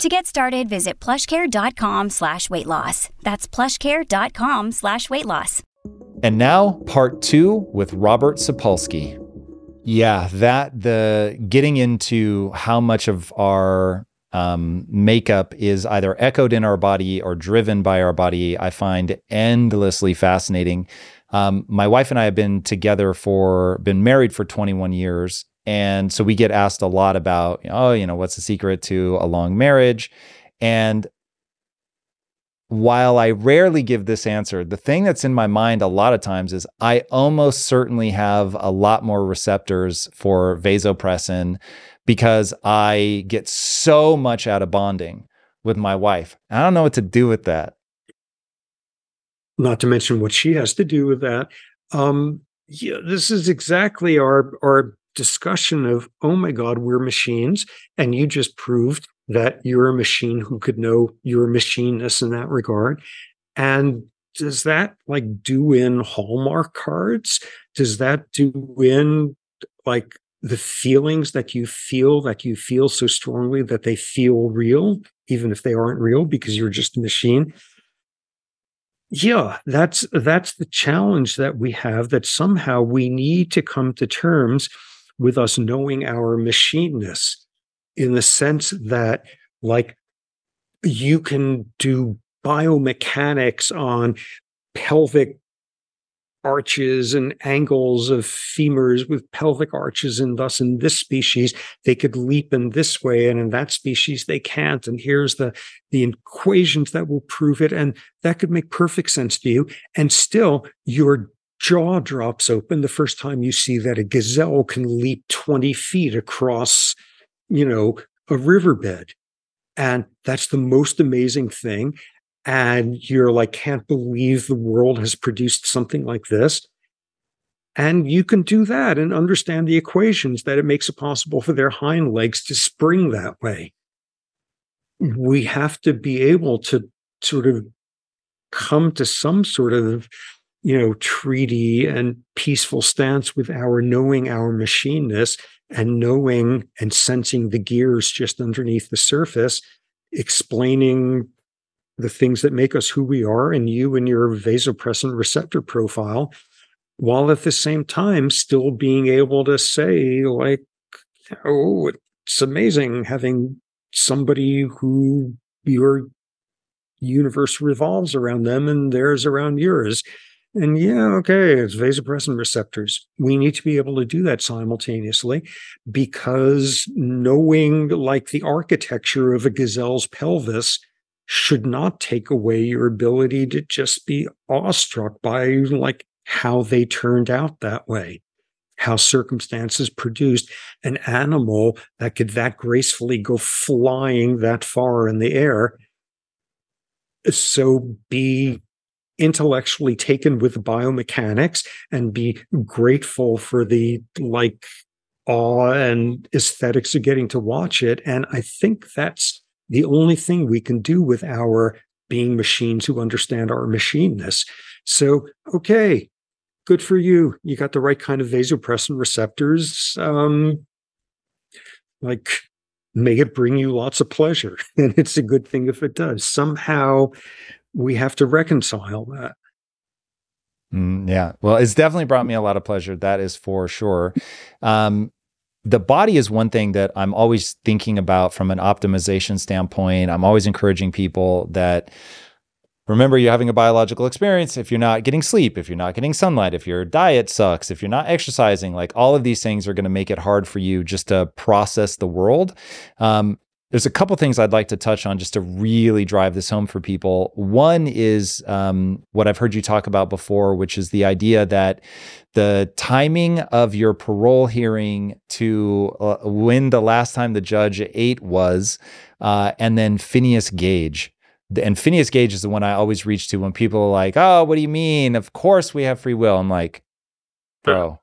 To get started, visit plushcare.com slash weight loss. That's plushcare.com slash weight loss. And now, part two with Robert Sapolsky. Yeah, that the getting into how much of our um, makeup is either echoed in our body or driven by our body, I find endlessly fascinating. Um, my wife and I have been together for, been married for 21 years. And so we get asked a lot about, oh, you know, what's the secret to a long marriage? And while I rarely give this answer, the thing that's in my mind a lot of times is I almost certainly have a lot more receptors for vasopressin because I get so much out of bonding with my wife. I don't know what to do with that. Not to mention what she has to do with that. Um, yeah, this is exactly our our discussion of, oh my God, we're machines. And you just proved that you're a machine who could know your machineness in that regard. And does that like do in Hallmark cards? Does that do in like the feelings that you feel that you feel so strongly that they feel real, even if they aren't real because you're just a machine? Yeah, that's that's the challenge that we have that somehow we need to come to terms with us knowing our machineness in the sense that, like, you can do biomechanics on pelvic arches and angles of femurs with pelvic arches and thus in this species they could leap in this way and in that species they can't. And here's the the equations that will prove it and that could make perfect sense to you. And still you're jaw drops open the first time you see that a gazelle can leap 20 feet across, you know, a riverbed. And that's the most amazing thing. And you're like, can't believe the world has produced something like this. And you can do that and understand the equations that it makes it possible for their hind legs to spring that way. We have to be able to sort of come to some sort of you know, treaty and peaceful stance with our knowing our machineness and knowing and sensing the gears just underneath the surface, explaining the things that make us who we are and you and your vasopressin receptor profile, while at the same time still being able to say, like, oh, it's amazing having somebody who your universe revolves around them and theirs around yours and yeah, okay, it's vasopressin receptors. We need to be able to do that simultaneously because knowing like the architecture of a gazelle's pelvis should not take away your ability to just be awestruck by like how they turned out that way, how circumstances produced an animal that could that gracefully go flying that far in the air. So be intellectually taken with biomechanics and be grateful for the like awe and aesthetics of getting to watch it. And I think that's the only thing we can do with our being machines who understand our machineness. So, okay, good for you. You got the right kind of vasopressin receptors. Um, like, may it bring you lots of pleasure. And it's a good thing if it does. Somehow, we have to reconcile that. Mm, yeah. Well, it's definitely brought me a lot of pleasure. That is for sure. Um, the body is one thing that I'm always thinking about from an optimization standpoint. I'm always encouraging people that remember you're having a biological experience if you're not getting sleep, if you're not getting sunlight, if your diet sucks, if you're not exercising, like all of these things are going to make it hard for you just to process the world. Um, there's a couple things I'd like to touch on just to really drive this home for people. One is um, what I've heard you talk about before, which is the idea that the timing of your parole hearing to uh, when the last time the judge ate was, uh, and then Phineas Gage. And Phineas Gage is the one I always reach to when people are like, "Oh, what do you mean? Of course we have free will." I'm like, "Bro,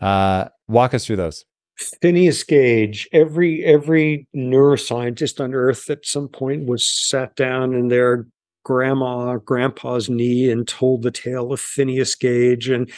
uh, walk us through those." Phineas Gage, every every neuroscientist on earth at some point was sat down in their grandma, grandpa's knee and told the tale of Phineas Gage. And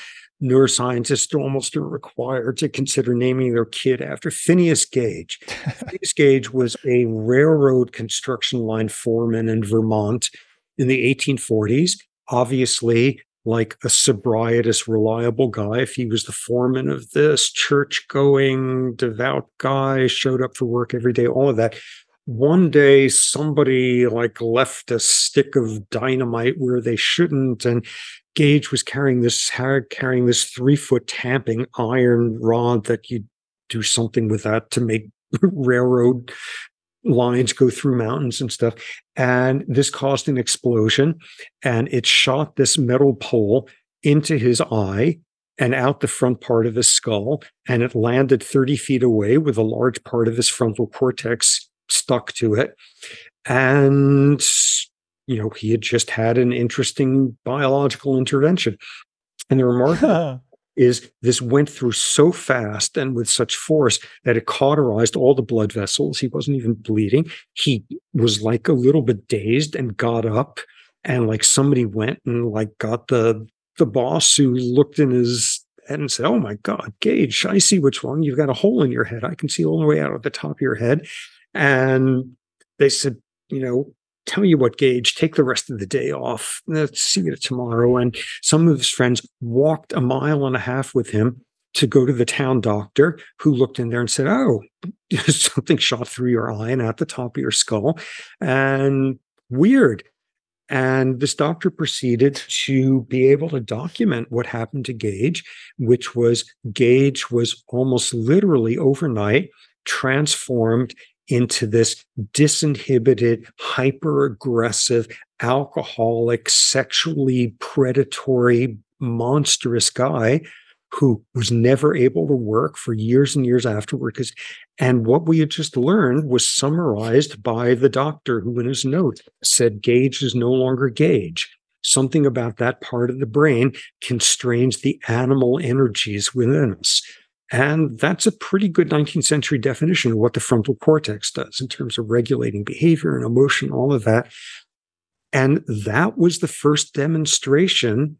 neuroscientists almost are required to consider naming their kid after Phineas Gage. Phineas Gage was a railroad construction line foreman in Vermont in the 1840s. Obviously, like a sobrietous, reliable guy. If he was the foreman of this church going, devout guy, showed up for work every day, all of that. One day, somebody like left a stick of dynamite where they shouldn't, and Gage was carrying this carrying this three foot tamping iron rod that you do something with that to make railroad lines go through mountains and stuff. And this caused an explosion and it shot this metal pole into his eye and out the front part of his skull. And it landed 30 feet away with a large part of his frontal cortex stuck to it. And, you know, he had just had an interesting biological intervention. And the remarkable is this went through so fast and with such force that it cauterized all the blood vessels. He wasn't even bleeding. He was like a little bit dazed and got up and like somebody went and like got the the boss who looked in his head and said, Oh my God, Gage, I see what's wrong. You've got a hole in your head. I can see all the way out of the top of your head. And they said, you know, tell you what, Gage, take the rest of the day off. Let's see you tomorrow. And some of his friends walked a mile and a half with him to go to the town doctor who looked in there and said, Oh, something shot through your eye and at the top of your skull. And weird. And this doctor proceeded to be able to document what happened to Gage, which was Gage was almost literally overnight transformed into this disinhibited, hyper aggressive, alcoholic, sexually predatory, monstrous guy who was never able to work for years and years afterward. Because, and what we had just learned was summarized by the doctor who, in his note, said Gage is no longer Gage. Something about that part of the brain constrains the animal energies within us. And that's a pretty good 19th century definition of what the frontal cortex does in terms of regulating behavior and emotion, all of that. And that was the first demonstration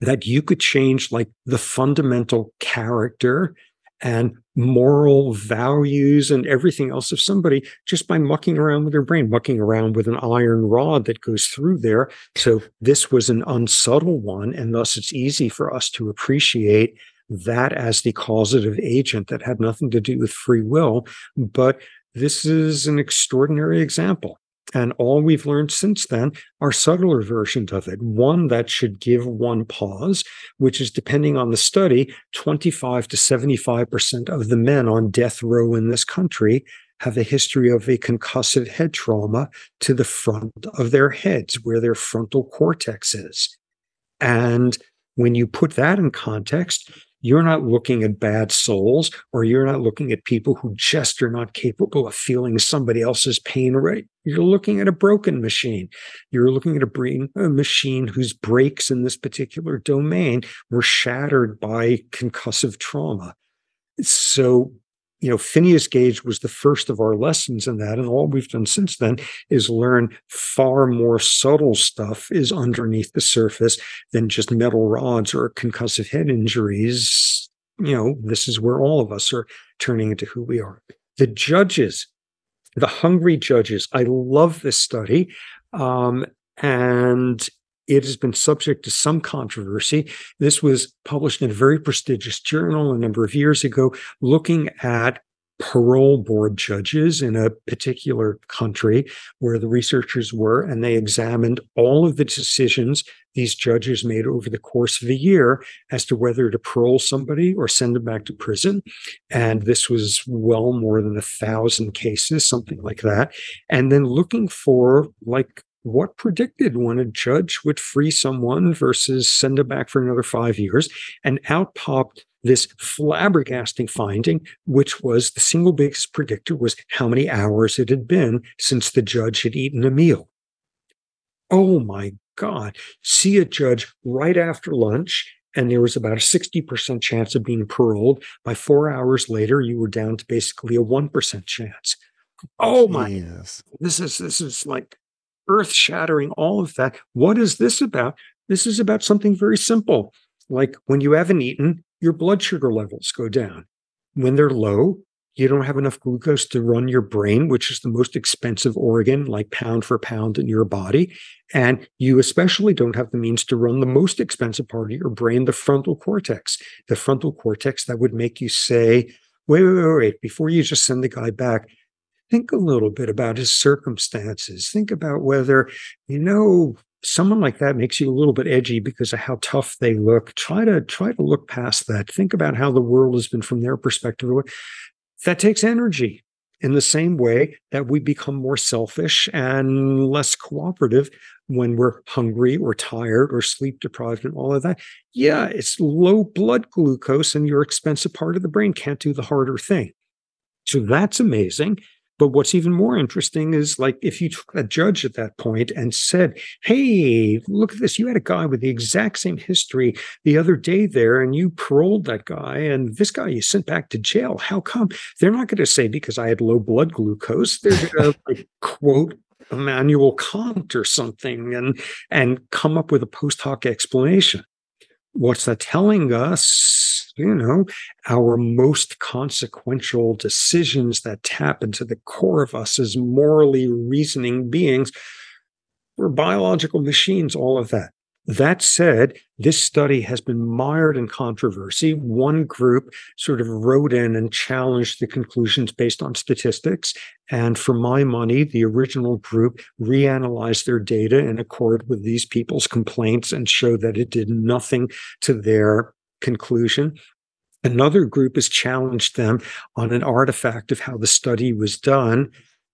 that you could change like the fundamental character and moral values and everything else of somebody just by mucking around with their brain, mucking around with an iron rod that goes through there. So this was an unsubtle one. And thus it's easy for us to appreciate that as the causative agent that had nothing to do with free will. But this is an extraordinary example. And all we've learned since then are subtler versions of it. One that should give one pause, which is depending on the study, 25 to 75% of the men on death row in this country have a history of a concussive head trauma to the front of their heads, where their frontal cortex is. And when you put that in context, you're not looking at bad souls or you're not looking at people who just are not capable of feeling somebody else's pain right? You're looking at a broken machine. You're looking at a brain a machine whose brakes in this particular domain were shattered by concussive trauma. So you know, Phineas Gage was the first of our lessons in that. And all we've done since then is learn far more subtle stuff is underneath the surface than just metal rods or concussive head injuries. You know, this is where all of us are turning into who we are. The judges, the hungry judges, I love this study. Um, and it has been subject to some controversy. This was published in a very prestigious journal a number of years ago, looking at parole board judges in a particular country where the researchers were, and they examined all of the decisions these judges made over the course of a year as to whether to parole somebody or send them back to prison. And this was well more than a thousand cases, something like that. And then looking for like what predicted when a judge would free someone versus send them back for another five years. And out popped this flabbergasting finding, which was the single biggest predictor was how many hours it had been since the judge had eaten a meal. Oh my God. See a judge right after lunch, and there was about a 60% chance of being paroled. By four hours later, you were down to basically a 1% chance. Oh my, yes. this is, this is like earth shattering, all of that. What is this about? This is about something very simple. Like when you haven't eaten, your blood sugar levels go down. When they're low, you don't have enough glucose to run your brain, which is the most expensive organ, like pound for pound in your body. And you especially don't have the means to run the most expensive part of your brain, the frontal cortex. The frontal cortex that would make you say, wait, wait, wait, wait, before you just send the guy back, think a little bit about his circumstances. Think about whether, you know, someone like that makes you a little bit edgy because of how tough they look. Try to try to look past that. Think about how the world has been from their perspective. That takes energy in the same way that we become more selfish and less cooperative when we're hungry or tired or sleep deprived and all of that. Yeah, it's low blood glucose and your expensive part of the brain can't do the harder thing. So that's amazing. But what's even more interesting is like if you took a judge at that point and said, Hey, look at this. You had a guy with the exact same history the other day there, and you paroled that guy, and this guy you sent back to jail. How come? They're not going to say because I had low blood glucose. They're going to like quote Immanuel Kant or something and and come up with a post hoc explanation. What's that telling us? You know, our most consequential decisions that tap into the core of us as morally reasoning beings. We're biological machines, all of that. That said, this study has been mired in controversy. One group sort of wrote in and challenged the conclusions based on statistics. And for my money, the original group reanalyzed their data in accord with these people's complaints and showed that it did nothing to their conclusion. Another group has challenged them on an artifact of how the study was done.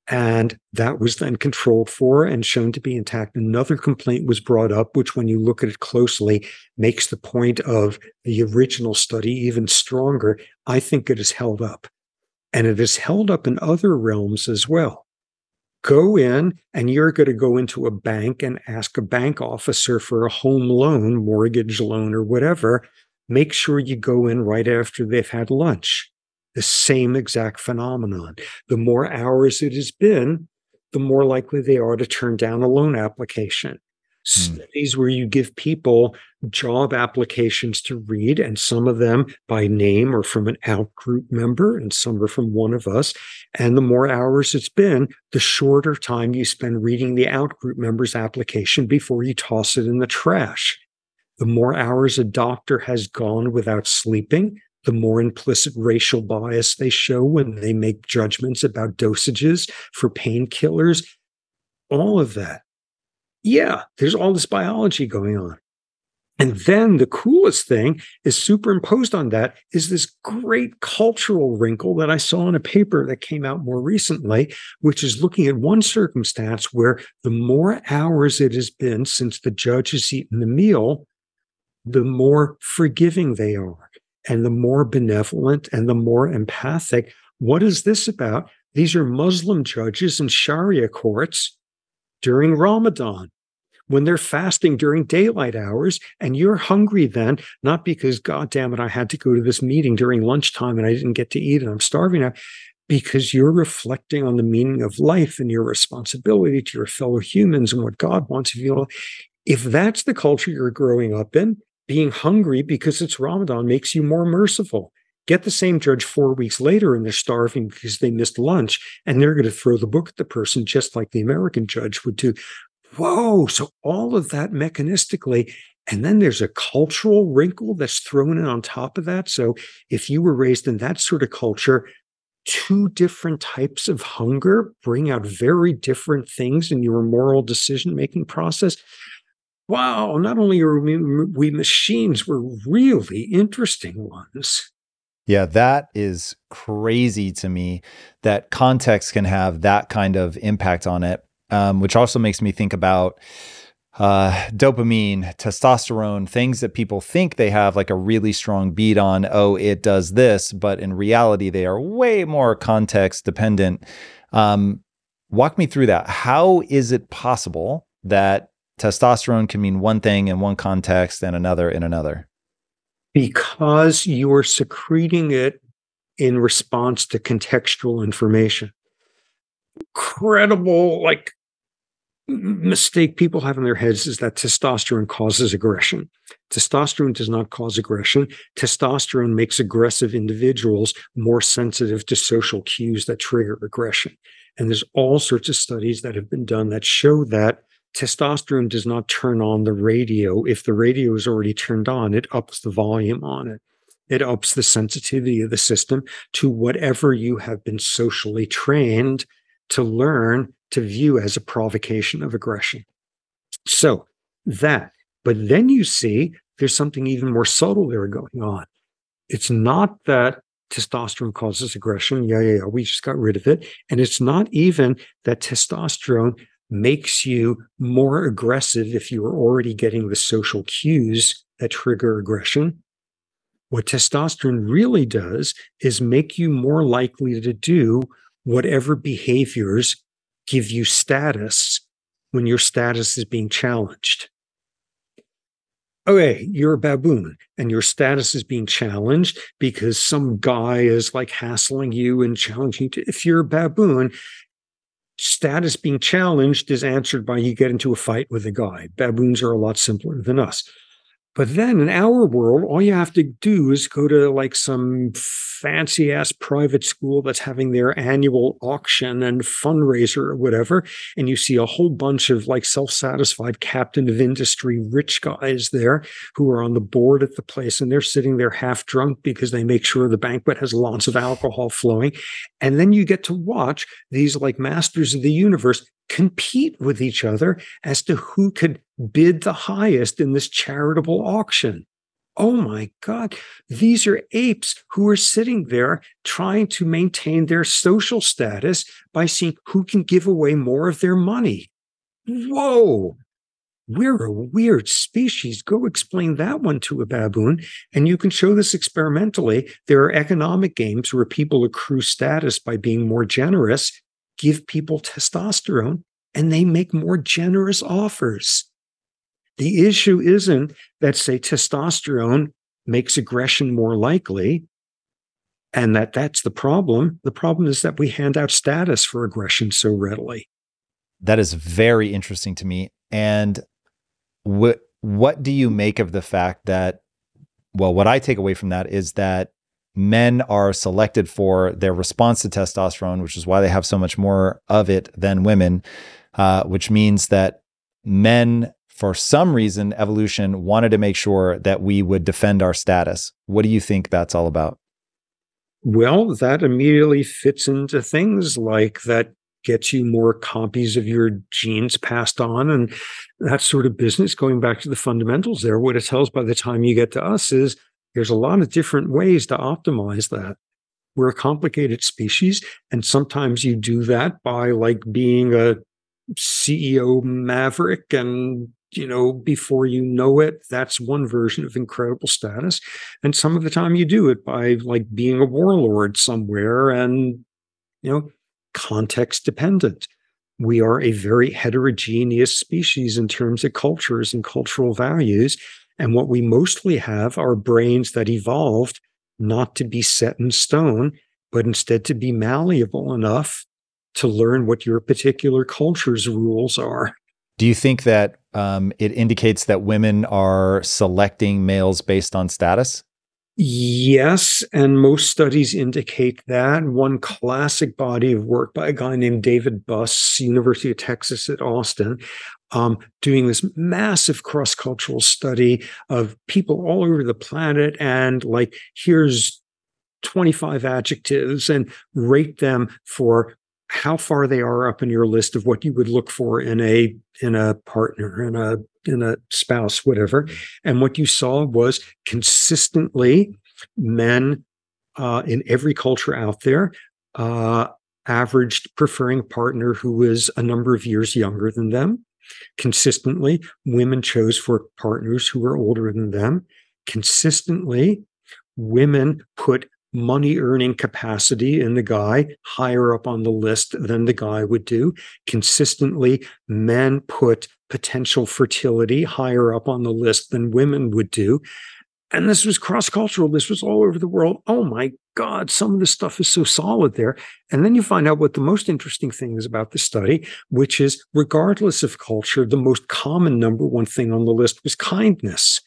And that was then controlled for and shown to be intact. Another complaint was brought up, which, when you look at it closely, makes the point of the original study even stronger. I think it is held up. And it is held up in other realms as well. Go in, and you're going to go into a bank and ask a bank officer for a home loan, mortgage loan, or whatever make sure you go in right after they've had lunch. The same exact phenomenon. The more hours it has been, the more likely they are to turn down a loan application. Hmm. Studies where you give people job applications to read, and some of them by name or from an out group member, and some are from one of us. And the more hours it's been, the shorter time you spend reading the out group member's application before you toss it in the trash. The more hours a doctor has gone without sleeping, the more implicit racial bias they show when they make judgments about dosages for painkillers. All of that. Yeah, there's all this biology going on. And then the coolest thing is superimposed on that is this great cultural wrinkle that I saw in a paper that came out more recently, which is looking at one circumstance where the more hours it has been since the judge has eaten the meal, the more forgiving they are and the more benevolent and the more empathic. What is this about? These are Muslim judges in Sharia courts during Ramadan when they're fasting during daylight hours and you're hungry then, not because, God damn it, I had to go to this meeting during lunchtime and I didn't get to eat and I'm starving now, because you're reflecting on the meaning of life and your responsibility to your fellow humans and what God wants of you. If that's the culture you're growing up in, being hungry because it's Ramadan makes you more merciful. Get the same judge four weeks later and they're starving because they missed lunch and they're going to throw the book at the person just like the American judge would do. Whoa. So all of that mechanistically. And then there's a cultural wrinkle that's thrown in on top of that. So if you were raised in that sort of culture, two different types of hunger bring out very different things in your moral decision making process. Wow, not only are we, we machines, we're really interesting ones. Yeah, that is crazy to me that context can have that kind of impact on it, um, which also makes me think about uh, dopamine, testosterone, things that people think they have like a really strong beat on, oh, it does this, but in reality, they are way more context dependent. Um, walk me through that. How is it possible that testosterone can mean one thing in one context and another in another? Because you're secreting it in response to contextual information. Incredible, like mistake people have in their heads is that testosterone causes aggression. Testosterone does not cause aggression. Testosterone makes aggressive individuals more sensitive to social cues that trigger aggression. And there's all sorts of studies that have been done that show that testosterone does not turn on the radio. If the radio is already turned on, it ups the volume on it. It ups the sensitivity of the system to whatever you have been socially trained to learn to view as a provocation of aggression. So that, but then you see there's something even more subtle there going on. It's not that testosterone causes aggression. Yeah, yeah, yeah. We just got rid of it. And it's not even that testosterone makes you more aggressive if you are already getting the social cues that trigger aggression. What testosterone really does is make you more likely to do whatever behaviors give you status when your status is being challenged. Okay, you're a baboon and your status is being challenged because some guy is like hassling you and challenging you. If you're a baboon, status being challenged is answered by you get into a fight with a guy. Baboons are a lot simpler than us. But then in our world, all you have to do is go to like some fancy ass private school that's having their annual auction and fundraiser or whatever. And you see a whole bunch of like self satisfied captain of industry rich guys there who are on the board at the place and they're sitting there half drunk because they make sure the banquet has lots of alcohol flowing. And then you get to watch these like masters of the universe compete with each other as to who could bid the highest in this charitable auction. Oh my God, these are apes who are sitting there trying to maintain their social status by seeing who can give away more of their money. Whoa, we're a weird species. Go explain that one to a baboon. And you can show this experimentally. There are economic games where people accrue status by being more generous give people testosterone and they make more generous offers. The issue isn't that, say, testosterone makes aggression more likely and that that's the problem. The problem is that we hand out status for aggression so readily. That is very interesting to me. And what what do you make of the fact that well, what I take away from that is that men are selected for their response to testosterone, which is why they have so much more of it than women, uh, which means that men, for some reason, evolution wanted to make sure that we would defend our status. What do you think that's all about? Well, that immediately fits into things like that gets you more copies of your genes passed on and that sort of business. Going back to the fundamentals there, what it tells by the time you get to us is there's a lot of different ways to optimize that. We're a complicated species, and sometimes you do that by like being a CEO maverick and you know before you know it that's one version of incredible status and some of the time you do it by like being a warlord somewhere and you know context dependent we are a very heterogeneous species in terms of cultures and cultural values and what we mostly have are brains that evolved not to be set in stone, but instead to be malleable enough to learn what your particular culture's rules are. Do you think that um, it indicates that women are selecting males based on status? Yes, and most studies indicate that. One classic body of work by a guy named David Buss, University of Texas at Austin, um, doing this massive cross cultural study of people all over the planet. And like, here's 25 adjectives and rate them for how far they are up in your list of what you would look for in a in a partner in a in a spouse whatever. And what you saw was consistently men uh, in every culture out there uh, averaged preferring a partner who was a number of years younger than them. Consistently women chose for partners who were older than them. Consistently women put money earning capacity in the guy higher up on the list than the guy would do. Consistently, men put potential fertility higher up on the list than women would do. And this was cross cultural. This was all over the world. Oh my God, some of the stuff is so solid there. And then you find out what the most interesting thing is about the study, which is regardless of culture, the most common number one thing on the list was kindness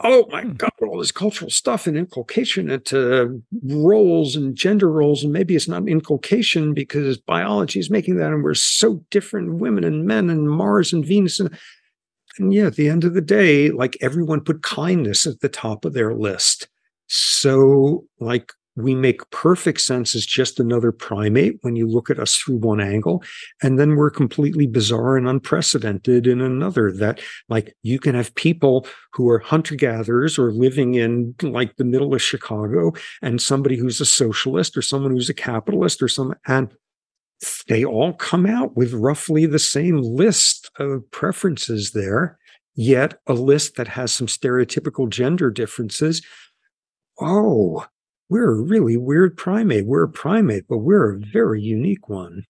oh my hmm. God, all this cultural stuff and inculcation into roles and gender roles. And maybe it's not inculcation because biology is making that. And we're so different women and men and Mars and Venus. And, and yeah, at the end of the day, like everyone put kindness at the top of their list. So, like, we make perfect sense as just another primate when you look at us through one angle. And then we're completely bizarre and unprecedented in another that like you can have people who are hunter gatherers or living in like the middle of Chicago and somebody who's a socialist or someone who's a capitalist or some, and they all come out with roughly the same list of preferences there, yet a list that has some stereotypical gender differences. Oh, we're a really weird primate. We're a primate, but we're a very unique one.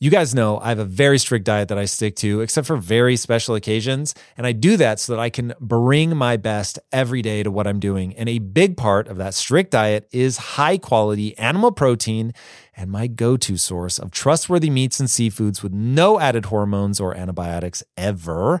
You guys know I have a very strict diet that I stick to, except for very special occasions. And I do that so that I can bring my best every day to what I'm doing. And a big part of that strict diet is high quality animal protein and my go to source of trustworthy meats and seafoods with no added hormones or antibiotics ever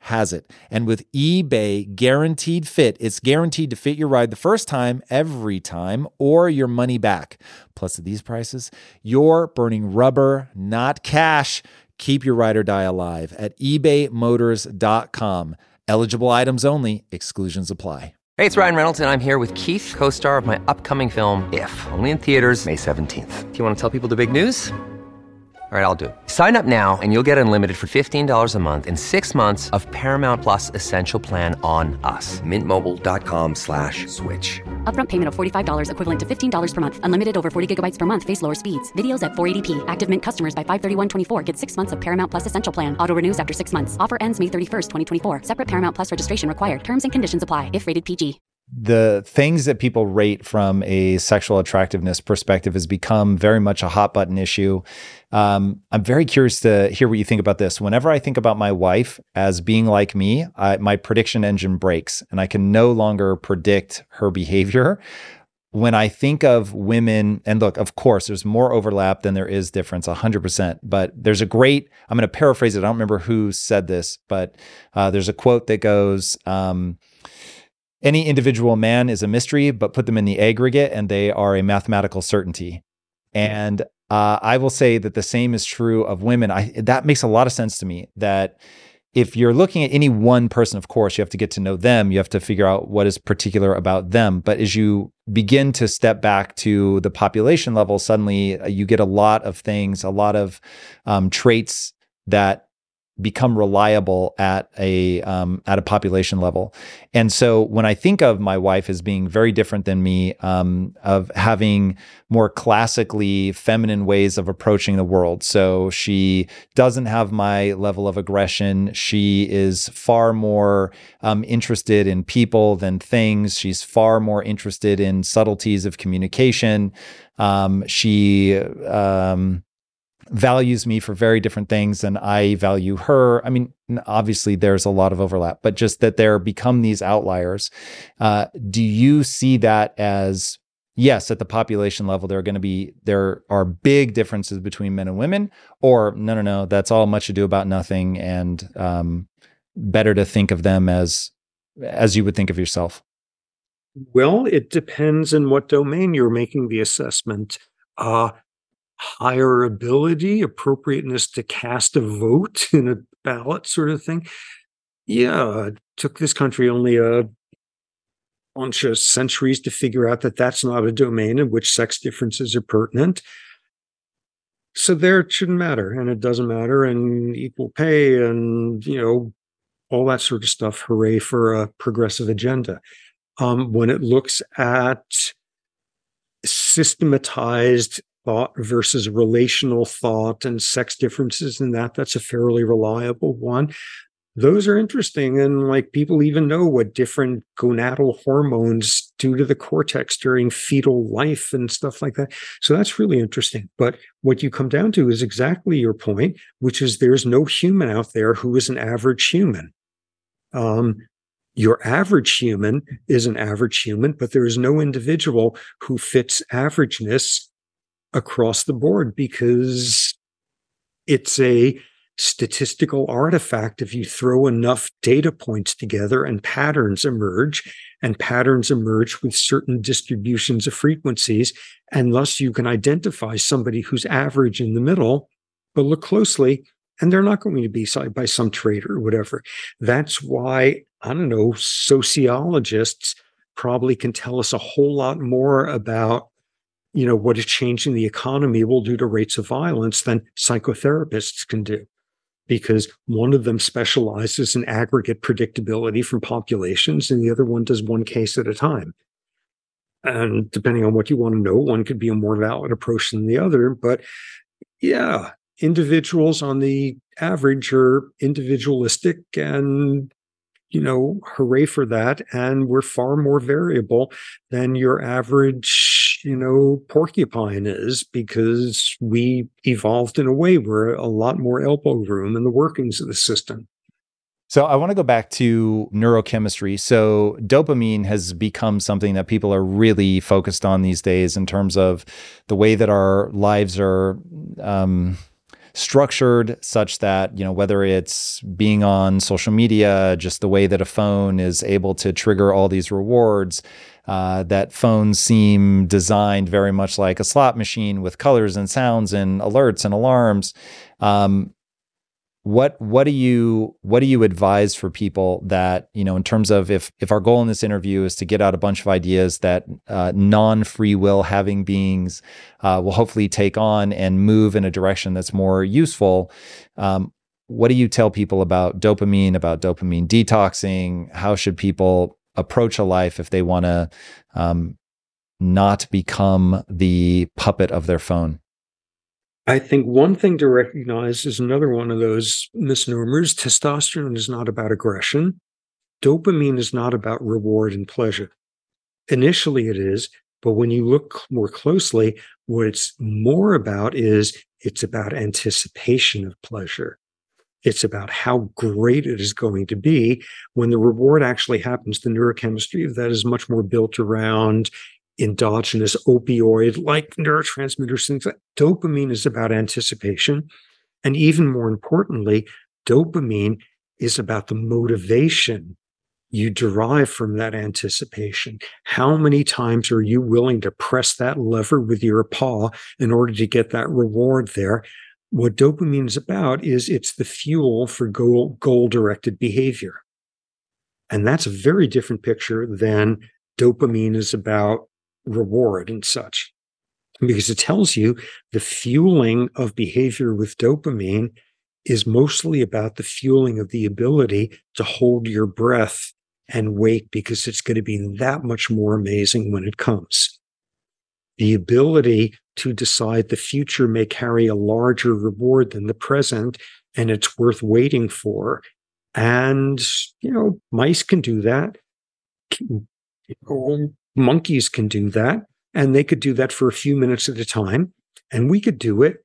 has it. And with eBay guaranteed fit, it's guaranteed to fit your ride the first time, every time, or your money back. Plus, at these prices, you're burning rubber, not cash. Keep your ride or die alive at ebaymotors.com. Eligible items only, exclusions apply. Hey, it's Ryan Reynolds, and I'm here with Keith, co star of my upcoming film, If, only in theaters, May 17th. Do you want to tell people the big news? All right, I'll do it. Sign up now and you'll get unlimited for $15 a month in six months of Paramount Plus Essential Plan on us. Mintmobile.com slash switch. Upfront payment of $45 equivalent to $15 per month. Unlimited over 40 gigabytes per month. Face lower speeds. Videos at 480p. Active Mint customers by 531.24 get six months of Paramount Plus Essential Plan. Auto renews after six months. Offer ends May 31st, 2024. Separate Paramount Plus registration required. Terms and conditions apply if rated PG the things that people rate from a sexual attractiveness perspective has become very much a hot button issue. Um, I'm very curious to hear what you think about this. Whenever I think about my wife as being like me, I, my prediction engine breaks and I can no longer predict her behavior. when I think of women, and look, of course, there's more overlap than there is difference, 100%. But there's a great, I'm going to paraphrase it. I don't remember who said this, but uh, there's a quote that goes, um, any individual man is a mystery, but put them in the aggregate and they are a mathematical certainty. And uh, I will say that the same is true of women. I, that makes a lot of sense to me that if you're looking at any one person, of course, you have to get to know them. You have to figure out what is particular about them. But as you begin to step back to the population level, suddenly uh, you get a lot of things, a lot of um, traits that become reliable at a um, at a population level. And so when I think of my wife as being very different than me, um, of having more classically feminine ways of approaching the world. So she doesn't have my level of aggression. She is far more um, interested in people than things. She's far more interested in subtleties of communication. Um, she um, values me for very different things and I value her. I mean, obviously there's a lot of overlap, but just that there become these outliers. Uh, do you see that as yes, at the population level, there are going to be there are big differences between men and women, or no, no, no, that's all much ado about nothing, and um, better to think of them as as you would think of yourself. Well, it depends in what domain you're making the assessment. Uh, higher ability, appropriateness to cast a vote in a ballot sort of thing. Yeah, it took this country only a bunch of centuries to figure out that that's not a domain in which sex differences are pertinent. So there it shouldn't matter, and it doesn't matter, and equal pay, and you know, all that sort of stuff. Hooray for a progressive agenda. Um, when it looks at systematized thought versus relational thought and sex differences in that that's a fairly reliable one. Those are interesting and like people even know what different gonadal hormones do to the cortex during fetal life and stuff like that. So that's really interesting. But what you come down to is exactly your point which is there's no human out there who is an average human. Um, your average human is an average human, but there is no individual who fits averageness across the board because it's a statistical artifact. If you throw enough data points together and patterns emerge and patterns emerge with certain distributions of frequencies and thus you can identify somebody who's average in the middle but look closely and they're not going to be by some trait or whatever. That's why i don't know sociologists probably can tell us a whole lot more about you know, what a change in the economy will do to rates of violence than psychotherapists can do. Because one of them specializes in aggregate predictability from populations, and the other one does one case at a time. And depending on what you want to know, one could be a more valid approach than the other. But yeah, individuals on the average are individualistic and you know, hooray for that. And we're far more variable than your average, you know, porcupine is because we evolved in a way where a lot more elbow room in the workings of the system. So I want to go back to neurochemistry. So dopamine has become something that people are really focused on these days in terms of the way that our lives are um, structured such that, you know, whether it's being on social media, just the way that a phone is able to trigger all these rewards, uh, that phones seem designed very much like a slot machine with colors and sounds and alerts and alarms. Um, what what do you what do you advise for people that you know in terms of if if our goal in this interview is to get out a bunch of ideas that uh, non free will having beings uh, will hopefully take on and move in a direction that's more useful um, what do you tell people about dopamine about dopamine detoxing how should people approach a life if they want to um, not become the puppet of their phone I think one thing to recognize is another one of those misnomers. Testosterone is not about aggression. Dopamine is not about reward and pleasure. Initially, it is, but when you look more closely, what it's more about is it's about anticipation of pleasure. It's about how great it is going to be when the reward actually happens. The neurochemistry of that is much more built around endogenous opioid like neurotransmitters, dopamine is about anticipation. And even more importantly, dopamine is about the motivation you derive from that anticipation. How many times are you willing to press that lever with your paw in order to get that reward there? What dopamine is about is it's the fuel for goal, goal directed behavior. And that's a very different picture than dopamine is about reward and such. Because it tells you the fueling of behavior with dopamine is mostly about the fueling of the ability to hold your breath and wait because it's going to be that much more amazing when it comes. The ability to decide the future may carry a larger reward than the present and it's worth waiting for. And, you know, mice can do that. Monkeys can do that. And they could do that for a few minutes at a time. And we could do it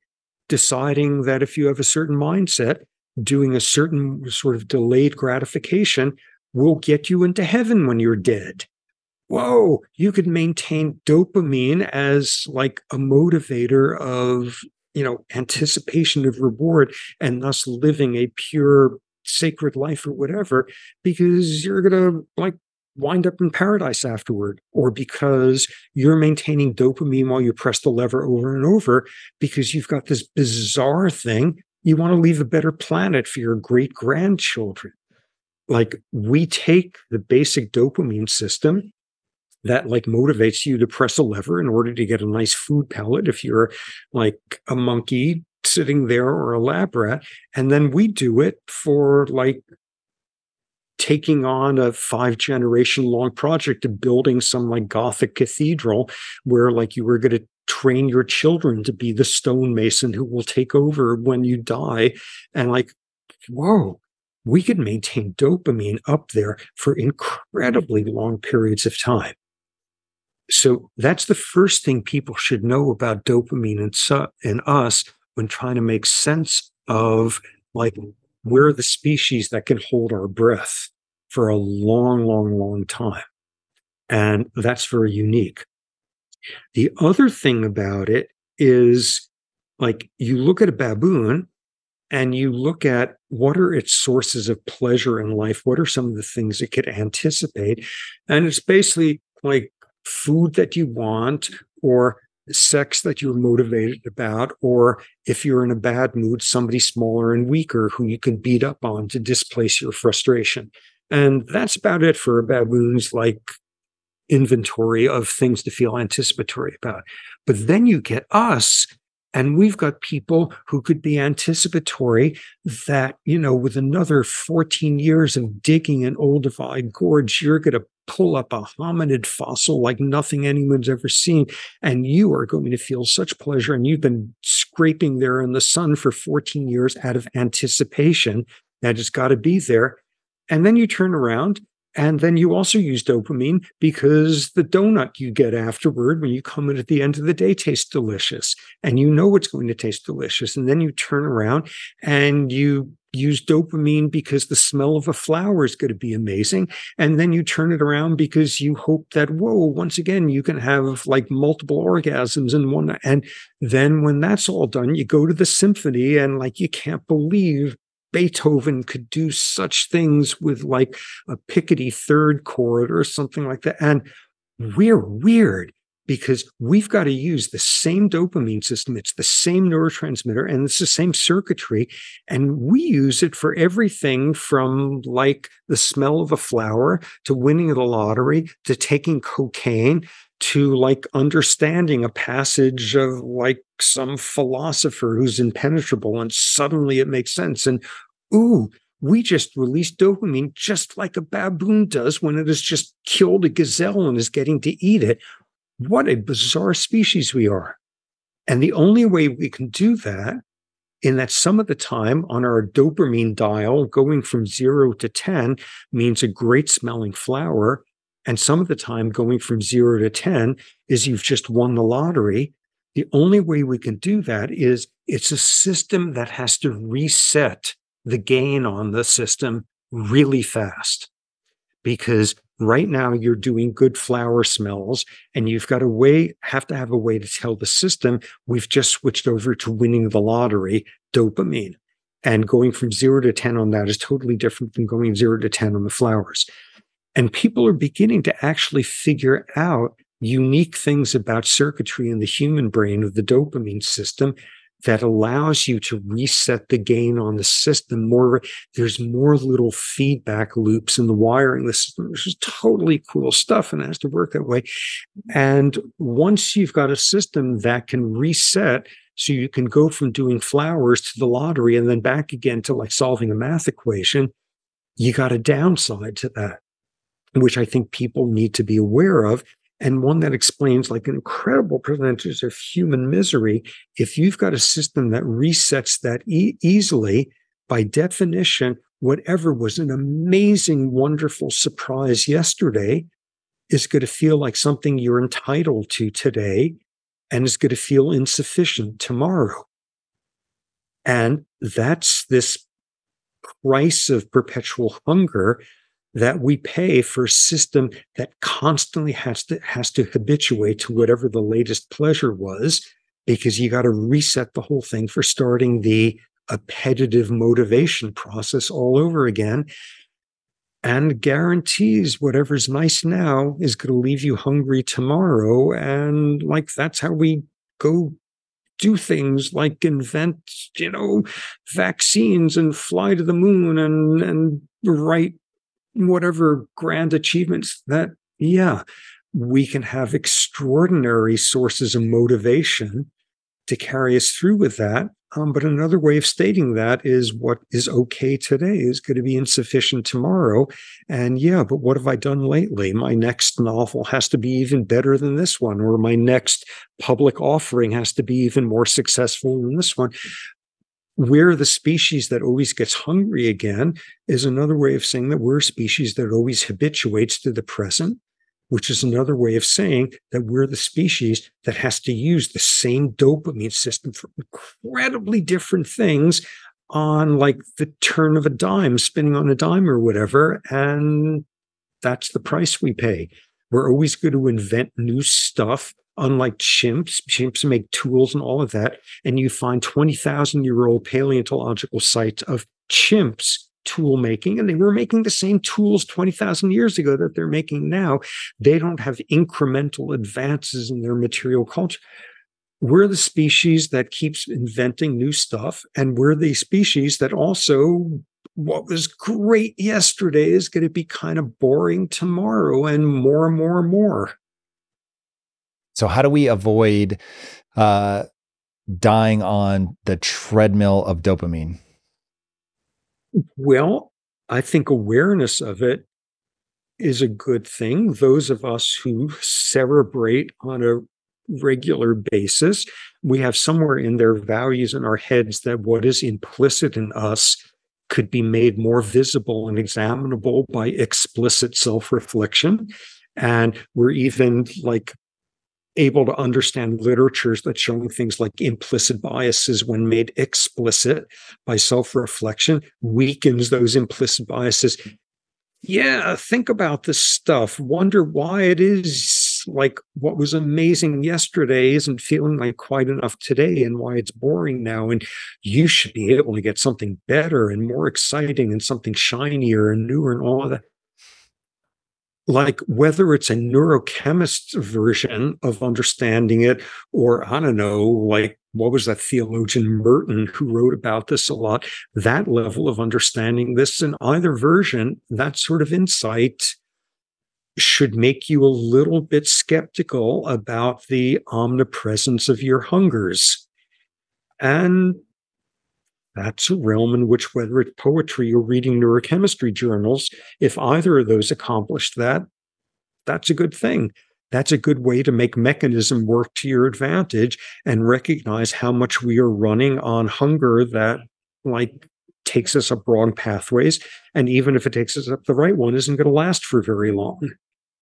deciding that if you have a certain mindset, doing a certain sort of delayed gratification will get you into heaven when you're dead. Whoa, you could maintain dopamine as like a motivator of, you know, anticipation of reward and thus living a pure sacred life or whatever, because you're going to like wind up in paradise afterward, or because you're maintaining dopamine while you press the lever over and over, because you've got this bizarre thing. You want to leave a better planet for your great grandchildren like we take the basic dopamine system that like motivates you to press a lever in order to get a nice food pellet if you're like a monkey sitting there or a lab rat and then we do it for like taking on a five generation long project of building some like gothic cathedral where like you were going to train your children to be the stonemason who will take over when you die and like whoa we could maintain dopamine up there for incredibly long periods of time. So that's the first thing people should know about dopamine and, su- and us when trying to make sense of like we're the species that can hold our breath for a long, long, long time. And that's very unique. The other thing about it is like you look at a baboon and you look at what are its sources of pleasure in life what are some of the things it could anticipate and it's basically like food that you want or sex that you're motivated about or if you're in a bad mood somebody smaller and weaker who you can beat up on to displace your frustration. And that's about it for a baboon's like inventory of things to feel anticipatory about. But then you get us and we've got people who could be anticipatory that, you know, with another 14 years of digging in Olduvai Gorge, you're going to pull up a hominid fossil like nothing anyone's ever seen. And you are going to feel such pleasure. And you've been scraping there in the sun for 14 years out of anticipation that it's got to be there. And then you turn around and then you also use dopamine because the donut you get afterward when you come in at the end of the day tastes delicious and you know it's going to taste delicious. And then you turn around and you use dopamine because the smell of a flower is going to be amazing. And then you turn it around because you hope that, whoa, once again, you can have like multiple orgasms in one. And then when that's all done, you go to the symphony and like you can't believe Beethoven could do such things with like a Picardy third chord or something like that. And we're weird because we've got to use the same dopamine system. It's the same neurotransmitter and it's the same circuitry. And we use it for everything from like the smell of a flower to winning the lottery to taking cocaine to like understanding a passage of like some philosopher who's impenetrable and suddenly it makes sense. And ooh, we just released dopamine just like a baboon does when it has just killed a gazelle and is getting to eat it. What a bizarre species we are. And the only way we can do that in that some of the time on our dopamine dial, going from zero to 10 means a great smelling flower. And some of the time going from zero to 10 is you've just won the lottery. The only way we can do that is it's a system that has to reset the gain on the system really fast. Because right now you're doing good flower smells and you've got a way have to have a way to tell the system we've just switched over to winning the lottery dopamine. And going from 0 to 10 on that is totally different than going 0 to 10 on the flowers. And people are beginning to actually figure out unique things about circuitry in the human brain of the dopamine system that allows you to reset the gain on the system more there's more little feedback loops in the wiring. Which is totally cool stuff and it has to work that way. And once you've got a system that can reset so you can go from doing flowers to the lottery and then back again to like solving a math equation you got a downside to that which i think people need to be aware of and one that explains like an incredible percentage of human misery. If you've got a system that resets that e- easily, by definition, whatever was an amazing, wonderful surprise yesterday is going to feel like something you're entitled to today and is going to feel insufficient tomorrow. And that's this price of perpetual hunger that we pay for a system that constantly has to has to habituate to whatever the latest pleasure was because you got to reset the whole thing for starting the appetitive motivation process all over again and guarantees whatever's nice now is going to leave you hungry tomorrow and like that's how we go do things like invent you know vaccines and fly to the moon and and write whatever grand achievements that, yeah, we can have extraordinary sources of motivation to carry us through with that. Um, but another way of stating that is what is okay today is going to be insufficient tomorrow. And yeah, but what have I done lately? My next novel has to be even better than this one, or my next public offering has to be even more successful than this one we're the species that always gets hungry again is another way of saying that we're a species that always habituates to the present, which is another way of saying that we're the species that has to use the same dopamine system for incredibly different things on like the turn of a dime, spinning on a dime or whatever. And that's the price we pay. We're always going to invent new stuff unlike chimps, chimps make tools and all of that. And you find 20,000 year old paleontological sites of chimps tool making, and they were making the same tools 20,000 years ago that they're making now. They don't have incremental advances in their material culture. We're the species that keeps inventing new stuff, and we're the species that also what was great yesterday is going to be kind of boring tomorrow and more and more and more. So, how do we avoid uh, dying on the treadmill of dopamine? Well, I think awareness of it is a good thing. Those of us who celebrate on a regular basis, we have somewhere in their values in our heads that what is implicit in us could be made more visible and examinable by explicit self reflection. And we're even like able to understand literatures that showing things like implicit biases when made explicit by self-reflection weakens those implicit biases. Yeah think about this stuff. Wonder why it is like what was amazing yesterday isn't feeling like quite enough today and why it's boring now. And you should be able to get something better and more exciting and something shinier and newer and all of that like whether it's a neurochemist's version of understanding it, or I don't know, like what was that theologian Merton who wrote about this a lot? That level of understanding this in either version, that sort of insight should make you a little bit skeptical about the omnipresence of your hungers. And that's a realm in which, whether it's poetry or reading neurochemistry journals, if either of those accomplished that, that's a good thing. That's a good way to make mechanism work to your advantage and recognize how much we are running on hunger that, like, takes us up wrong pathways. And even if it takes us up the right one, isn't going to last for very long.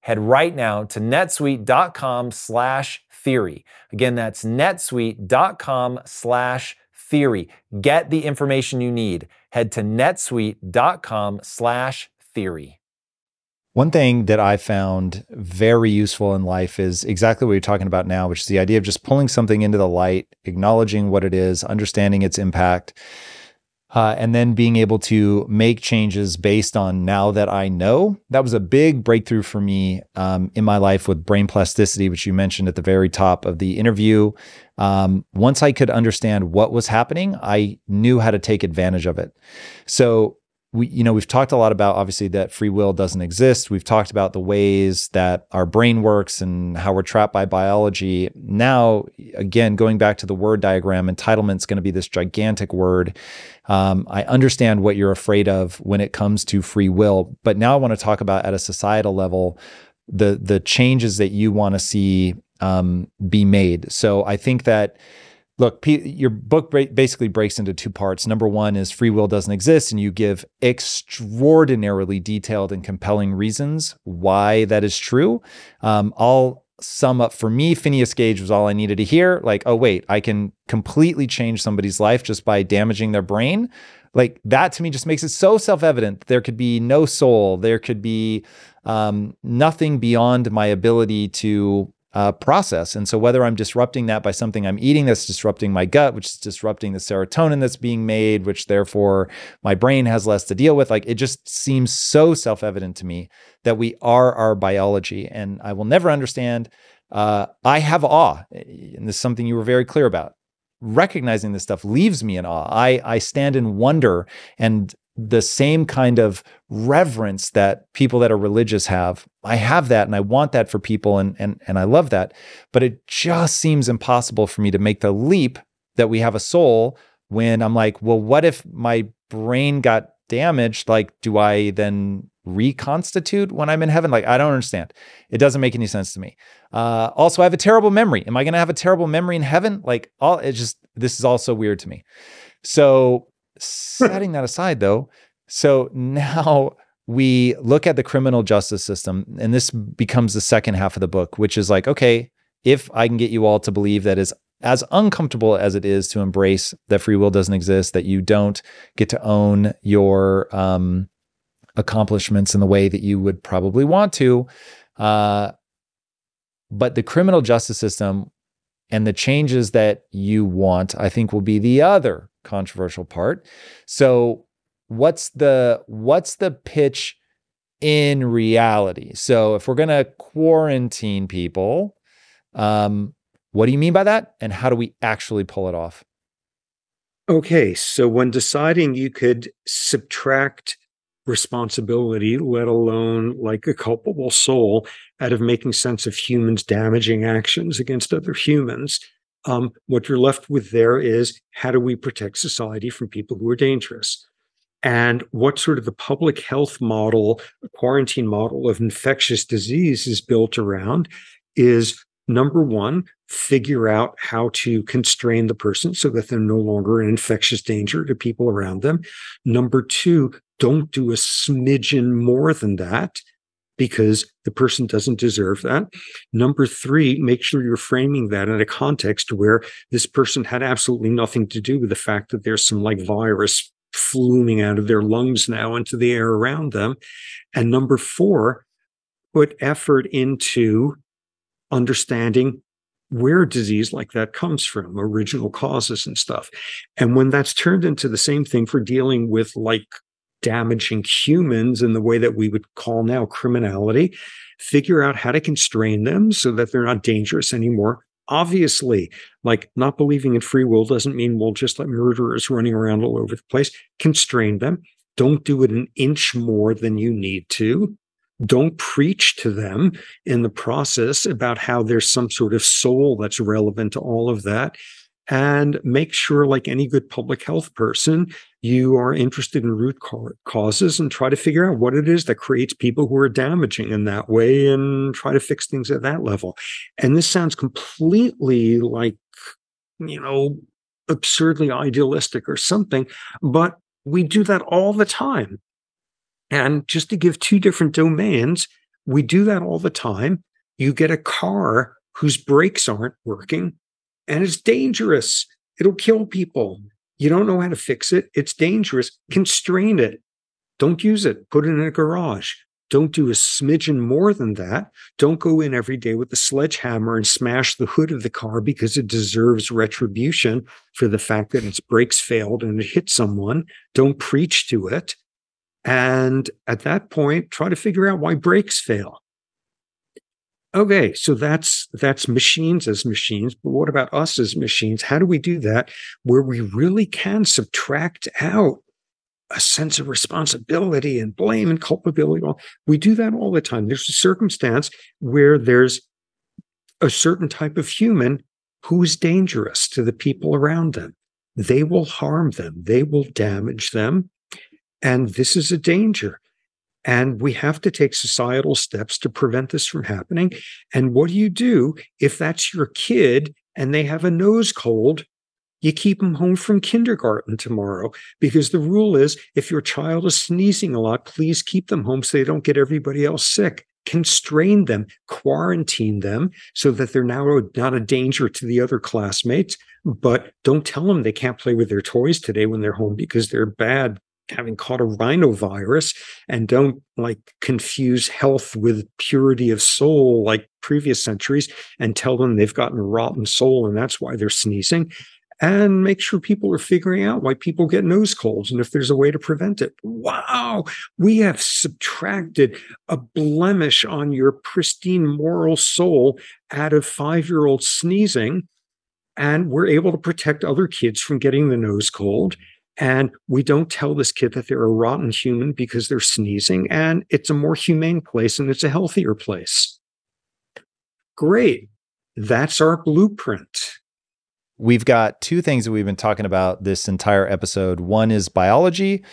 head right now to netsuite.com slash theory. Again, that's netsuite.com slash theory. Get the information you need. Head to netsuite.com slash theory. One thing that I found very useful in life is exactly what you're talking about now, which is the idea of just pulling something into the light, acknowledging what it is, understanding its impact, uh, and then being able to make changes based on now that I know. That was a big breakthrough for me um, in my life with brain plasticity, which you mentioned at the very top of the interview. Um, once I could understand what was happening, I knew how to take advantage of it. So we you know we've talked a lot about obviously that free will doesn't exist. We've talked about the ways that our brain works and how we're trapped by biology. Now again going back to the word diagram entitlement is going to be this gigantic word. Um, i understand what you're afraid of when it comes to free will but now i want to talk about at a societal level the the changes that you want to see um, be made. So i think that look, your book basically breaks into two parts. Number one is free will doesn't exist, and you give extraordinarily detailed and compelling reasons why that is true. Um, I'll sum up for me, Phineas Gage was all I needed to hear. Like, oh, wait, I can completely change somebody's life just by damaging their brain. Like, that to me just makes it so self evident. There could be no soul, there could be um, nothing beyond my ability to uh, process. And so, whether I'm disrupting that by something I'm eating that's disrupting my gut, which is disrupting the serotonin that's being made, which therefore my brain has less to deal with, like it just seems so self evident to me that we are our biology. And I will never understand. Uh, I have awe, and this is something you were very clear about. Recognizing this stuff leaves me in awe. I, I stand in wonder and the same kind of reverence that people that are religious have. I have that and I want that for people and and and I love that. But it just seems impossible for me to make the leap that we have a soul when I'm like, well, what if my brain got damaged? Like, do I then reconstitute when I'm in heaven? Like, I don't understand. It doesn't make any sense to me. Uh, also, I have a terrible memory. Am I going to have a terrible memory in heaven? Like, all it just this is also weird to me. So setting that aside, though, so now we look at the criminal justice system, and this becomes the second half of the book, which is like, okay, if I can get you all to believe that is as uncomfortable as it is to embrace that free will doesn't exist, that you don't get to own your um, accomplishments in the way that you would probably want to. Uh, but the criminal justice system and the changes that you want, I think, will be the other controversial part. So what's the what's the pitch in reality? So if we're going to quarantine people, um, what do you mean by that? And how do we actually pull it off? Okay, so when deciding you could subtract responsibility, let alone like a culpable soul, out of making sense of humans' damaging actions against other humans, um, what you're left with there is how do we protect society from people who are dangerous? And what sort of the public health model, quarantine model of infectious disease is built around is number one, figure out how to constrain the person so that they're no longer an infectious danger to people around them. Number two, don't do a smidgen more than that because the person doesn't deserve that. Number three, make sure you're framing that in a context where this person had absolutely nothing to do with the fact that there's some like virus fluming out of their lungs now into the air around them. And number four, put effort into understanding where disease like that comes from, original causes and stuff. And when that's turned into the same thing for dealing with like damaging humans in the way that we would call now criminality, figure out how to constrain them so that they're not dangerous anymore. Obviously, like not believing in free will doesn't mean we'll just let murderers running around all over the place. Constrain them. Don't do it an inch more than you need to. Don't preach to them in the process about how there's some sort of soul that's relevant to all of that and make sure, like any good public health person, you are interested in root causes and try to figure out what it is that creates people who are damaging in that way and try to fix things at that level. And this sounds completely like, you know, absurdly idealistic or something, but we do that all the time. And just to give two different domains, we do that all the time. You get a car whose brakes aren't working and it's dangerous. It'll kill people. You don't know how to fix it. It's dangerous. Constrain it. Don't use it. Put it in a garage. Don't do a smidgen more than that. Don't go in every day with a sledgehammer and smash the hood of the car because it deserves retribution for the fact that its brakes failed and it hit someone. Don't preach to it. And at that point, try to figure out why brakes fail. Okay, so that's that's machines as machines, but what about us as machines? How do we do that where we really can subtract out a sense of responsibility and blame and culpability? We do that all the time. There's a circumstance where there's a certain type of human who's dangerous to the people around them. They will harm them, they will damage them. And this is a danger. And we have to take societal steps to prevent this from happening. And what do you do if that's your kid and they have a nose cold? You keep them home from kindergarten tomorrow because the rule is if your child is sneezing a lot, please keep them home so they don't get everybody else sick. Constrain them, quarantine them so that they're now not a danger to the other classmates. But don't tell them they can't play with their toys today when they're home because they're bad having caught a rhinovirus and don't like confuse health with purity of soul like previous centuries and tell them they've gotten a rotten soul and that's why they're sneezing and make sure people are figuring out why people get nose colds and if there's a way to prevent it. Wow, we have subtracted a blemish on your pristine moral soul out of five year old sneezing. And we're able to protect other kids from getting the nose cold. And we don't tell this kid that they're a rotten human because they're sneezing, and it's a more humane place and it's a healthier place. Great. That's our blueprint. We've got two things that we've been talking about this entire episode. One is biology,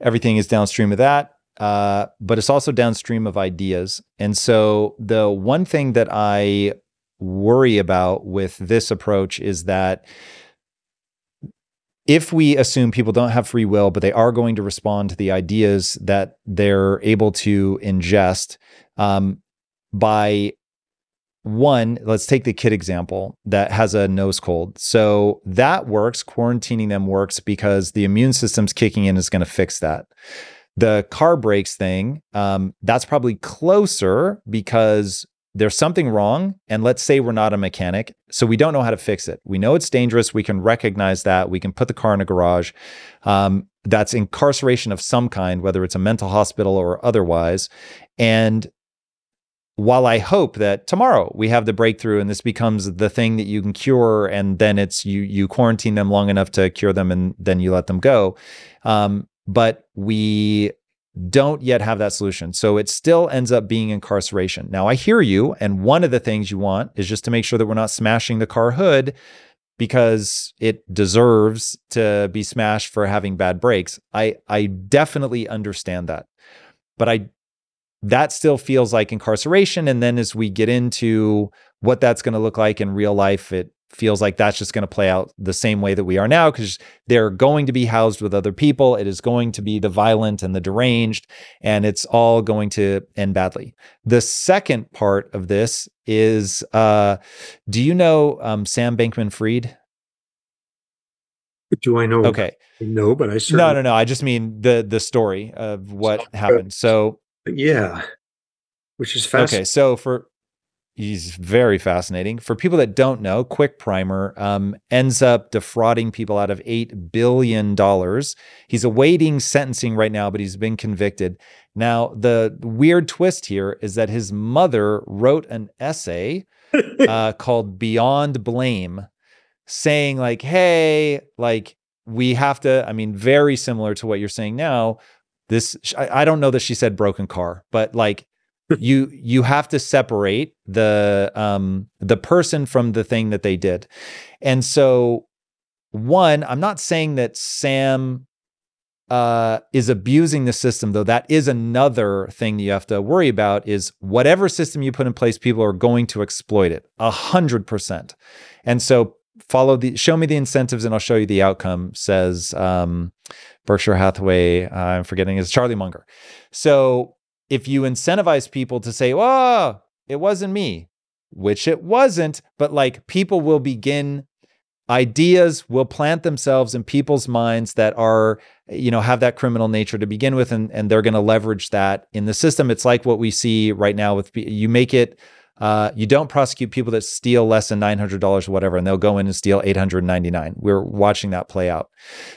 everything is downstream of that. Uh, but it's also downstream of ideas. And so, the one thing that I worry about with this approach is that if we assume people don't have free will, but they are going to respond to the ideas that they're able to ingest, um, by one, let's take the kid example that has a nose cold. So that works. Quarantining them works because the immune system's kicking in is going to fix that. The car brakes thing, um, that's probably closer because there's something wrong. And let's say we're not a mechanic. So we don't know how to fix it. We know it's dangerous. We can recognize that. We can put the car in a garage. Um, that's incarceration of some kind, whether it's a mental hospital or otherwise. And while I hope that tomorrow we have the breakthrough and this becomes the thing that you can cure, and then it's you you quarantine them long enough to cure them, and then you let them go. Um, but we don't yet have that solution. So it still ends up being incarceration. Now, I hear you. And one of the things you want is just to make sure that we're not smashing the car hood because it deserves to be smashed for having bad brakes. I I definitely understand that. But I that still feels like incarceration and then as we get into what that's going to look like in real life it feels like that's just going to play out the same way that we are now because they're going to be housed with other people. It is going to be the violent and the deranged, and it's all going to end badly. The second part of this is uh, do you know um, Sam Bankman Fried? Do I know? Okay. No, but I certainly. No, no, no. I just mean the the story of what happened. So yeah, which is fascinating. Okay, so for he's very fascinating. For people that don't know, Quick Primer um, ends up defrauding people out of $8 billion. He's awaiting sentencing right now, but he's been convicted. Now, the weird twist here is that his mother wrote an essay uh, called Beyond Blame, saying, like, hey, like, we have to, I mean, very similar to what you're saying now. This, I, I don't know that she said broken car, but like, you you have to separate the um the person from the thing that they did. And so one, I'm not saying that Sam uh, is abusing the system, though that is another thing you have to worry about. Is whatever system you put in place, people are going to exploit it a hundred percent. And so follow the show me the incentives, and I'll show you the outcome. Says um, Berkshire Hathaway. Uh, I'm forgetting is Charlie Munger. So if you incentivize people to say, "Oh, it wasn't me," which it wasn't, but like people will begin ideas will plant themselves in people's minds that are you know have that criminal nature to begin with and, and they're going to leverage that in the system. It's like what we see right now with you make it uh, you don't prosecute people that steal less than $900 or whatever and they'll go in and steal 899 we're watching that play out.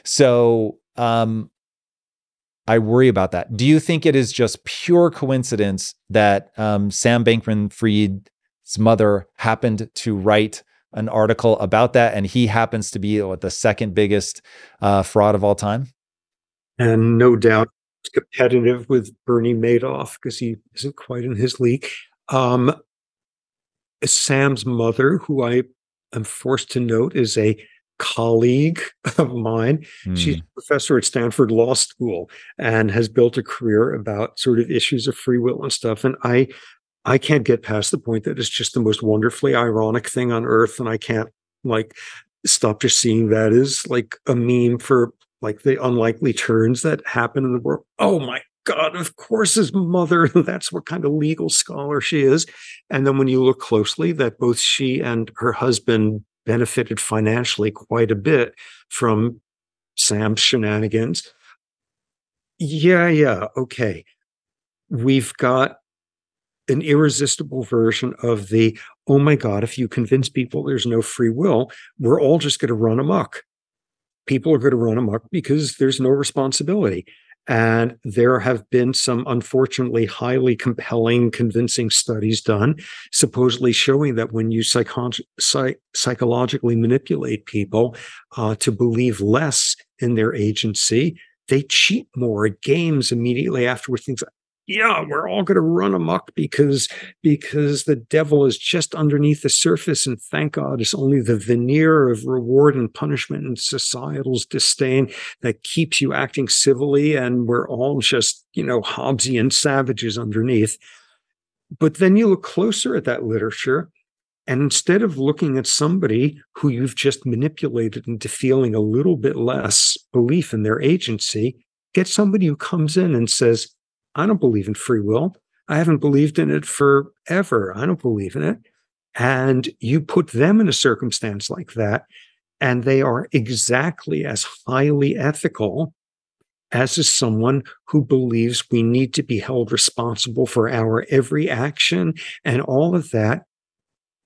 So um, I worry about that. Do you think it is just pure coincidence that um, Sam Bankman Fried's mother happened to write an article about that and he happens to be what, the second biggest uh, fraud of all time? And no doubt competitive with Bernie Madoff because he isn't quite in his league. Um, Sam's mother, who I am forced to note is a colleague of mine. Mm. She's a professor at Stanford Law School and has built a career about sort of issues of free will and stuff. And I I can't get past the point that it's just the most wonderfully ironic thing on earth. And I can't like stop just seeing that as like a meme for like the unlikely turns that happen in the world. Oh my God, of course, his mother, that's what kind of legal scholar she is. And then when you look closely, that both she and her husband benefited financially quite a bit from Sam's shenanigans. Yeah, yeah, okay. We've got an irresistible version of the oh my God, if you convince people there's no free will, we're all just going to run amok. People are going to run amok because there's no responsibility. And there have been some unfortunately highly compelling, convincing studies done, supposedly showing that when you psycho- psych- psychologically manipulate people uh, to believe less in their agency, they cheat more at games immediately afterwards. Things yeah, we're all going to run amok because because the devil is just underneath the surface, and thank God it's only the veneer of reward and punishment and societal's disdain that keeps you acting civilly, and we're all just you know Hobbesian savages underneath. But then you look closer at that literature, and instead of looking at somebody who you've just manipulated into feeling a little bit less belief in their agency, get somebody who comes in and says, I don't believe in free will. I haven't believed in it forever. I don't believe in it. And you put them in a circumstance like that, and they are exactly as highly ethical as is someone who believes we need to be held responsible for our every action and all of that.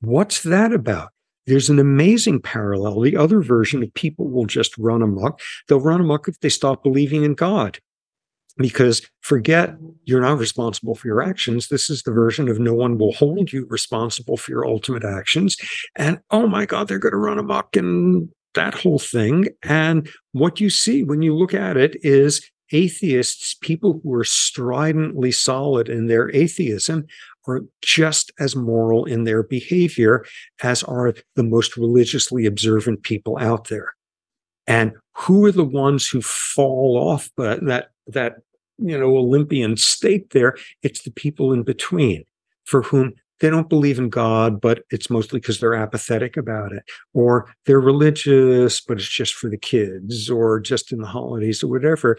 What's that about? There's an amazing parallel. The other version of people will just run amok. They'll run amok if they stop believing in God because forget you're not responsible for your actions. This is the version of no one will hold you responsible for your ultimate actions. And oh my God, they're going to run amok and that whole thing. And what you see when you look at it is atheists, people who are stridently solid in their atheism, are just as moral in their behavior as are the most religiously observant people out there. And who are the ones who fall off but that that you know Olympian state there? It's the people in between for whom they don't believe in God, but it's mostly because they're apathetic about it, or they're religious, but it's just for the kids, or just in the holidays, or whatever.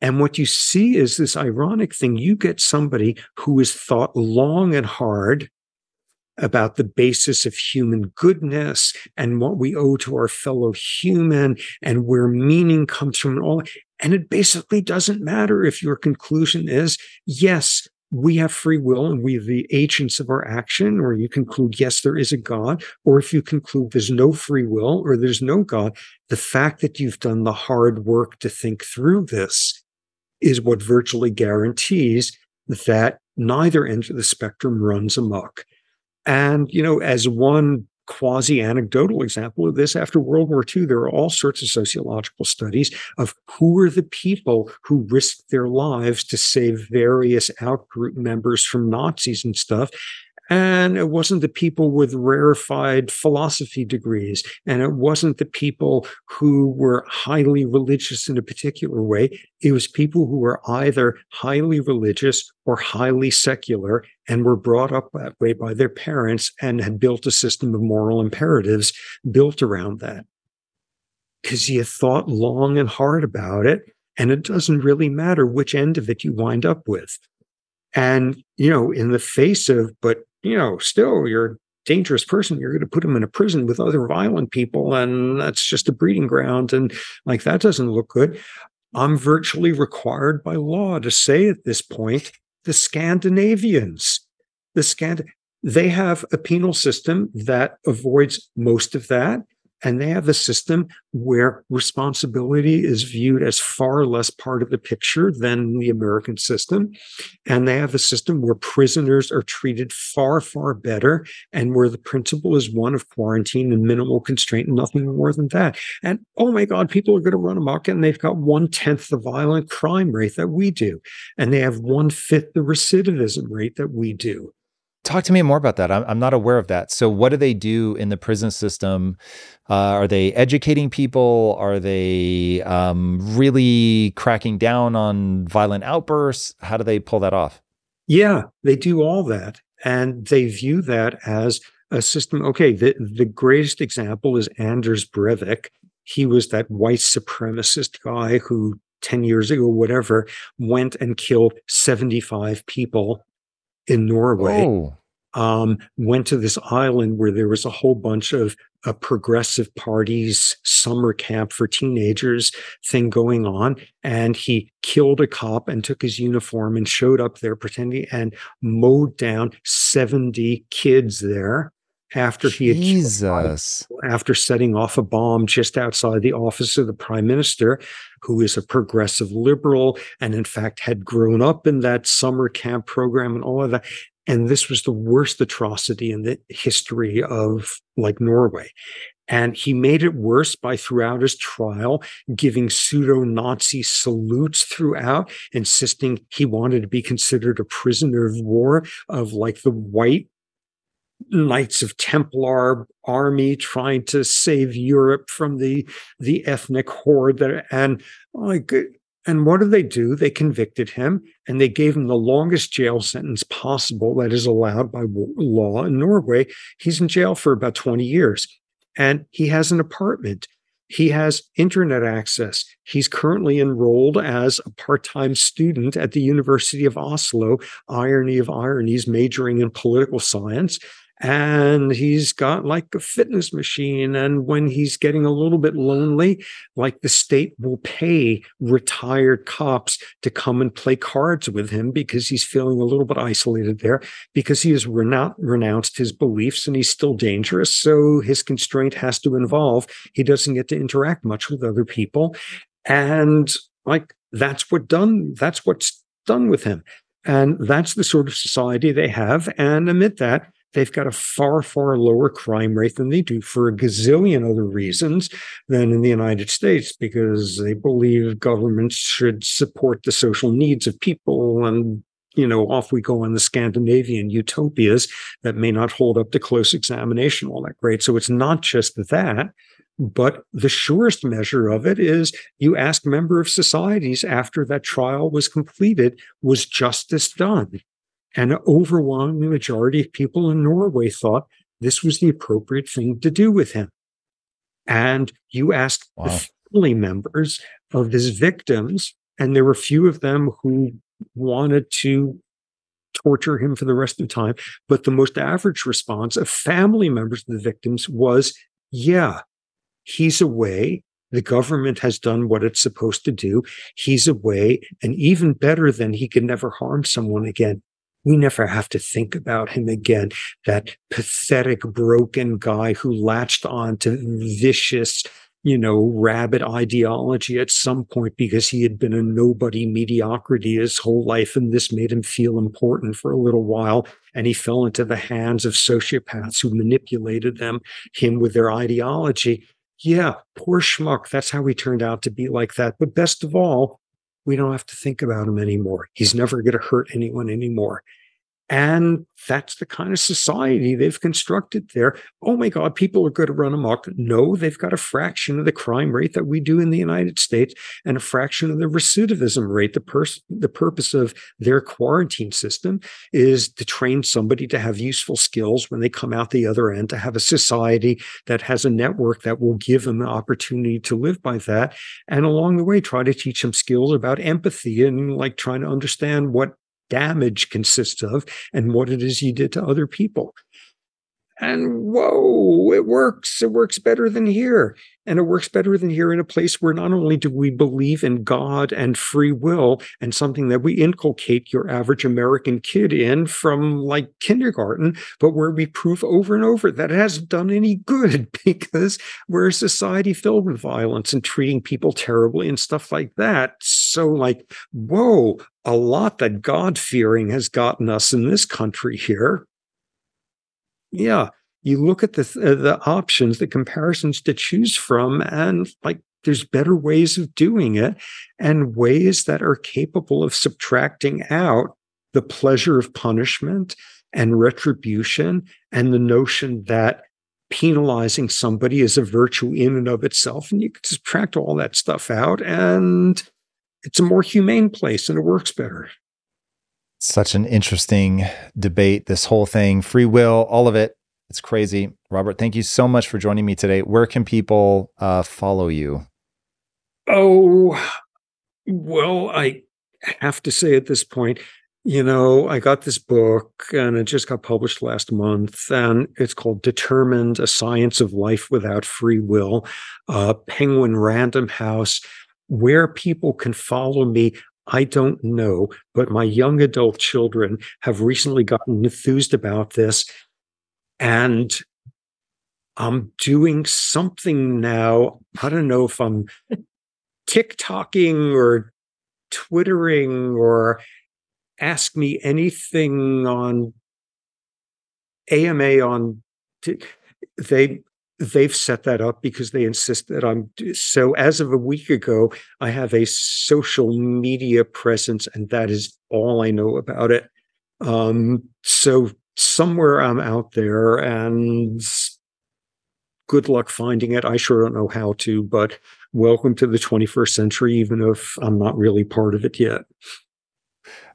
And what you see is this ironic thing. You get somebody who has thought long and hard about the basis of human goodness and what we owe to our fellow human and where meaning comes from and all. And it basically doesn't matter if your conclusion is, yes, we have free will and we are the agents of our action, or you conclude, yes, there is a God, or if you conclude there's no free will or there's no God, the fact that you've done the hard work to think through this is what virtually guarantees that neither end of the spectrum runs amok. And, you know, as one quasi anecdotal example of this, after World War II, there are all sorts of sociological studies of who are the people who risked their lives to save various outgroup members from Nazis and stuff. And it wasn't the people with rarefied philosophy degrees. And it wasn't the people who were highly religious in a particular way. It was people who were either highly religious or highly secular and were brought up that way by their parents and had built a system of moral imperatives built around that. Because you thought long and hard about it. And it doesn't really matter which end of it you wind up with. And, you know, in the face of, but you know, still you're a dangerous person. You're going to put them in a prison with other violent people, and that's just a breeding ground. And like that doesn't look good. I'm virtually required by law to say at this point the Scandinavians, the Scand, they have a penal system that avoids most of that. And they have a system where responsibility is viewed as far less part of the picture than the American system. And they have a system where prisoners are treated far, far better and where the principle is one of quarantine and minimal constraint and nothing more than that. And oh my God, people are going to run amok and they've got one tenth the violent crime rate that we do. And they have one fifth the recidivism rate that we do. Talk to me more about that. I'm, I'm not aware of that. So, what do they do in the prison system? Uh, are they educating people? Are they um, really cracking down on violent outbursts? How do they pull that off? Yeah, they do all that. And they view that as a system. Okay, the, the greatest example is Anders Breivik. He was that white supremacist guy who 10 years ago, whatever, went and killed 75 people in Norway. Oh. Um, went to this island where there was a whole bunch of a progressive parties summer camp for teenagers thing going on and he killed a cop and took his uniform and showed up there pretending and mowed down 70 kids there after he Jesus. had after setting off a bomb just outside the office of the prime minister who is a progressive liberal and in fact had grown up in that summer camp program and all of that and this was the worst atrocity in the history of like norway. And he made it worse by throughout his trial giving pseudo Nazi salutes throughout, insisting he wanted to be considered a prisoner of war of like the white Knights of Templar army trying to save Europe from the the ethnic horde that and oh like and what did they do? They convicted him and they gave him the longest jail sentence possible that is allowed by law in Norway. He's in jail for about 20 years and he has an apartment. He has internet access. He's currently enrolled as a part time student at the University of Oslo, irony of ironies, majoring in political science and he's got like a fitness machine. And when he's getting a little bit lonely, like the state will pay retired cops to come and play cards with him because he's feeling a little bit isolated there because he has renoun- renounced his beliefs and he's still dangerous. So his constraint has to involve he doesn't get to interact much with other people. And like that's what done, that's what's done with him. And that's the sort of society they have. And amid that, they've got a far, far lower crime rate than they do for a gazillion other reasons than in the United States because they believe governments should support the social needs of people and you know, off we go on the Scandinavian utopias that may not hold up to close examination all that great. So it's not just that, but the surest measure of it is you ask member of societies after that trial was completed, was justice done? And an overwhelming majority of people in Norway thought this was the appropriate thing to do with him. And you ask wow. the family members of his victims, and there were few of them who wanted to torture him for the rest of the time. But the most average response of family members of the victims was, yeah, he's away. The government has done what it's supposed to do. He's away. And even better than he can never harm someone again. We never have to think about him again. That pathetic, broken guy who latched on to vicious, you know, rabid ideology at some point because he had been a nobody mediocrity his whole life. And this made him feel important for a little while. And he fell into the hands of sociopaths who manipulated them, him with their ideology. Yeah, poor schmuck. That's how he turned out to be like that. But best of all, we don't have to think about him anymore. He's never going to hurt anyone anymore. And that's the kind of society they've constructed there. Oh my God, people are going to run amok. No, they've got a fraction of the crime rate that we do in the United States and a fraction of the recidivism rate. The, pers- the purpose of their quarantine system is to train somebody to have useful skills when they come out the other end, to have a society that has a network that will give them the opportunity to live by that. And along the way, try to teach them skills about empathy and like trying to understand what damage consists of and what it is you did to other people. And whoa, it works. It works better than here. And it works better than here in a place where not only do we believe in God and free will and something that we inculcate your average American kid in from like kindergarten, but where we prove over and over that it hasn't done any good because we're a society filled with violence and treating people terribly and stuff like that. So, like, whoa, a lot that God fearing has gotten us in this country here yeah, you look at the uh, the options, the comparisons to choose from, and like there's better ways of doing it, and ways that are capable of subtracting out the pleasure of punishment and retribution, and the notion that penalizing somebody is a virtue in and of itself, and you can subtract all that stuff out, and it's a more humane place, and it works better such an interesting debate. This whole thing, free will, all of it. It's crazy. Robert, thank you so much for joining me today. Where can people uh, follow you? Oh, well, I have to say at this point, you know, I got this book and it just got published last month, and it's called Determined A Science of Life Without Free Will, uh, Penguin Random House. Where people can follow me, I don't know, but my young adult children have recently gotten enthused about this. And I'm doing something now. I don't know if I'm TikToking or Twittering or ask me anything on AMA on t- they they've set that up because they insist that I'm so as of a week ago I have a social media presence and that is all I know about it um so somewhere I'm out there and good luck finding it. I sure don't know how to but welcome to the 21st century even if I'm not really part of it yet.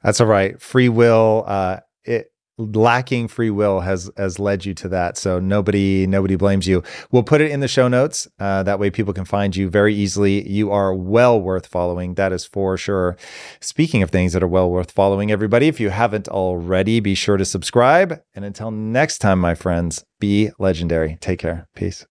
That's all right. Free will uh it lacking free will has has led you to that. So nobody nobody blames you. We'll put it in the show notes uh, that way people can find you very easily. You are well worth following that is for sure. Speaking of things that are well worth following everybody if you haven't already be sure to subscribe. And until next time my friends be legendary. Take care. Peace